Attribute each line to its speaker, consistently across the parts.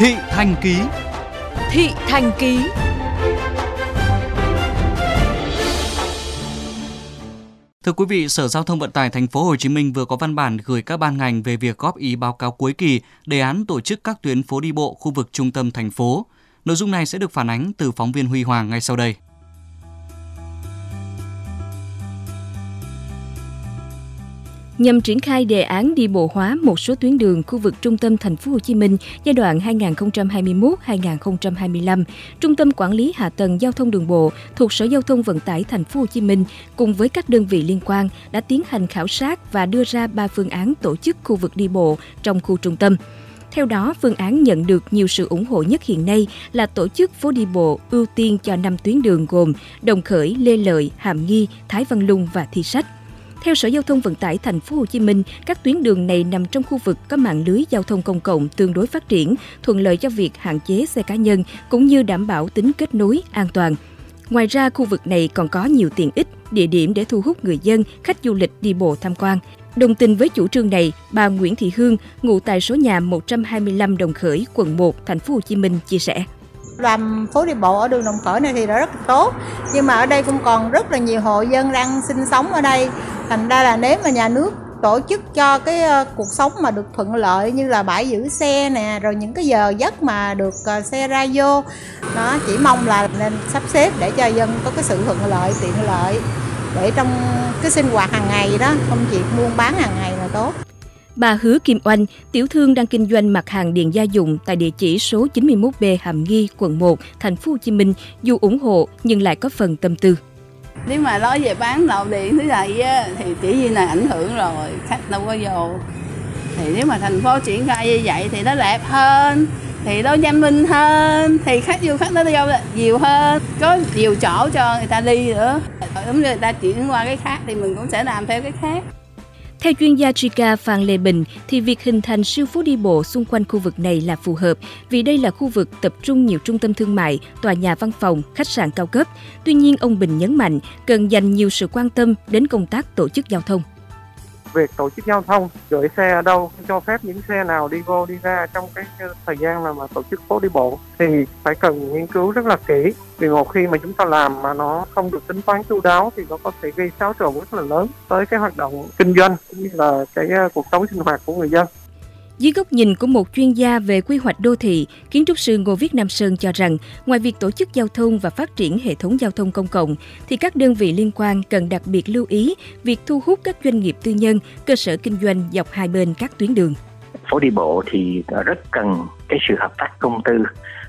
Speaker 1: Thị Thành Ký
Speaker 2: Thị Thành Ký
Speaker 1: Thưa quý vị, Sở Giao thông Vận tải Thành phố Hồ Chí Minh vừa có văn bản gửi các ban ngành về việc góp ý báo cáo cuối kỳ đề án tổ chức các tuyến phố đi bộ khu vực trung tâm thành phố. Nội dung này sẽ được phản ánh từ phóng viên Huy Hoàng ngay sau đây.
Speaker 3: Nhằm triển khai đề án đi bộ hóa một số tuyến đường khu vực trung tâm thành phố Hồ Chí Minh giai đoạn 2021-2025, Trung tâm Quản lý hạ tầng giao thông đường bộ thuộc Sở Giao thông Vận tải thành phố Hồ Chí Minh cùng với các đơn vị liên quan đã tiến hành khảo sát và đưa ra ba phương án tổ chức khu vực đi bộ trong khu trung tâm. Theo đó, phương án nhận được nhiều sự ủng hộ nhất hiện nay là tổ chức phố đi bộ ưu tiên cho 5 tuyến đường gồm Đồng Khởi, Lê Lợi, Hàm Nghi, Thái Văn Lung và Thi Sách. Theo Sở Giao thông Vận tải Thành phố Hồ Chí Minh, các tuyến đường này nằm trong khu vực có mạng lưới giao thông công cộng tương đối phát triển, thuận lợi cho việc hạn chế xe cá nhân cũng như đảm bảo tính kết nối an toàn. Ngoài ra, khu vực này còn có nhiều tiện ích, địa điểm để thu hút người dân, khách du lịch đi bộ tham quan. Đồng tình với chủ trương này, bà Nguyễn Thị Hương, ngụ tại số nhà 125 Đồng Khởi, quận 1, thành phố Hồ Chí Minh chia sẻ
Speaker 4: làm phố đi bộ ở đường Đồng Khởi này thì đã rất tốt. Nhưng mà ở đây cũng còn rất là nhiều hộ dân đang sinh sống ở đây. Thành ra là nếu mà nhà nước tổ chức cho cái ờ, cuộc sống mà được thuận lợi như là bãi giữ xe nè, rồi những cái giờ giấc mà được ờ, xe ra vô, nó chỉ mong là nên sắp xếp để cho dân có cái sự thuận lợi, tiện lợi để trong cái sinh hoạt hàng ngày đó công việc buôn bán hàng ngày là tốt.
Speaker 3: Bà Hứa Kim Oanh, tiểu thương đang kinh doanh mặt hàng điện gia dụng tại địa chỉ số 91B Hàm Nghi, quận 1, thành phố Hồ Chí Minh, dù ủng hộ nhưng lại có phần tâm tư.
Speaker 5: Nếu mà nói về bán lậu điện thế này á, thì chỉ như là ảnh hưởng rồi, khách đâu có vô. Thì nếu mà thành phố triển khai như vậy thì nó đẹp hơn, thì nó nhanh minh hơn, thì khách du khách nó vô nhiều hơn, có nhiều chỗ cho người ta đi nữa. Đúng người ta chuyển qua cái khác thì mình cũng sẽ làm theo cái khác.
Speaker 3: Theo chuyên gia Chica Phan Lê Bình, thì việc hình thành siêu phố đi bộ xung quanh khu vực này là phù hợp vì đây là khu vực tập trung nhiều trung tâm thương mại, tòa nhà văn phòng, khách sạn cao cấp. Tuy nhiên, ông Bình nhấn mạnh cần dành nhiều sự quan tâm đến công tác tổ chức giao thông
Speaker 6: việc tổ chức giao thông, gửi xe ở đâu cho phép những xe nào đi vô, đi ra trong cái thời gian là mà tổ chức phố đi bộ, thì phải cần nghiên cứu rất là kỹ. Vì một khi mà chúng ta làm mà nó không được tính toán chu đáo thì nó có thể gây xáo trộn rất là lớn tới cái hoạt động kinh doanh cũng như là cái à, cuộc sống sinh hoạt của người dân
Speaker 3: dưới góc nhìn của một chuyên gia về quy hoạch đô thị, kiến trúc sư Ngô Viết Nam Sơn cho rằng, ngoài việc tổ chức giao thông và phát triển hệ thống giao thông công cộng, thì các đơn vị liên quan cần đặc biệt lưu ý việc thu hút các doanh nghiệp tư nhân, cơ sở kinh doanh dọc hai bên các tuyến đường.
Speaker 7: Phố đi bộ thì rất cần cái sự hợp tác công tư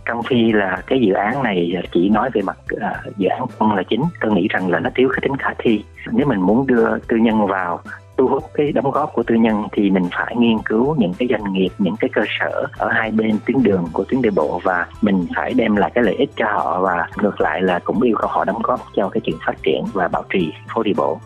Speaker 7: trong khi là cái dự án này chỉ nói về mặt uh, dự án công là chính tôi nghĩ rằng là nó thiếu cái tính khả thi nếu mình muốn đưa tư nhân vào thu hút cái đóng góp của tư nhân thì mình phải nghiên cứu những cái doanh nghiệp, những cái cơ sở ở hai bên tuyến đường của tuyến đi bộ và mình phải đem lại cái lợi ích cho họ và ngược lại là cũng yêu cầu họ đóng góp cho cái chuyện phát triển và bảo trì phố đi bộ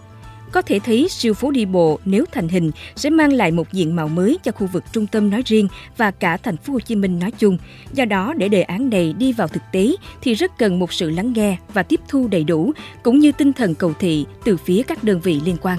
Speaker 3: có thể thấy siêu phố đi bộ nếu thành hình sẽ mang lại một diện mạo mới cho khu vực trung tâm nói riêng và cả thành phố Hồ Chí Minh nói chung. Do đó, để đề án này đi vào thực tế thì rất cần một sự lắng nghe và tiếp thu đầy đủ, cũng như tinh thần cầu thị từ phía các đơn vị liên quan.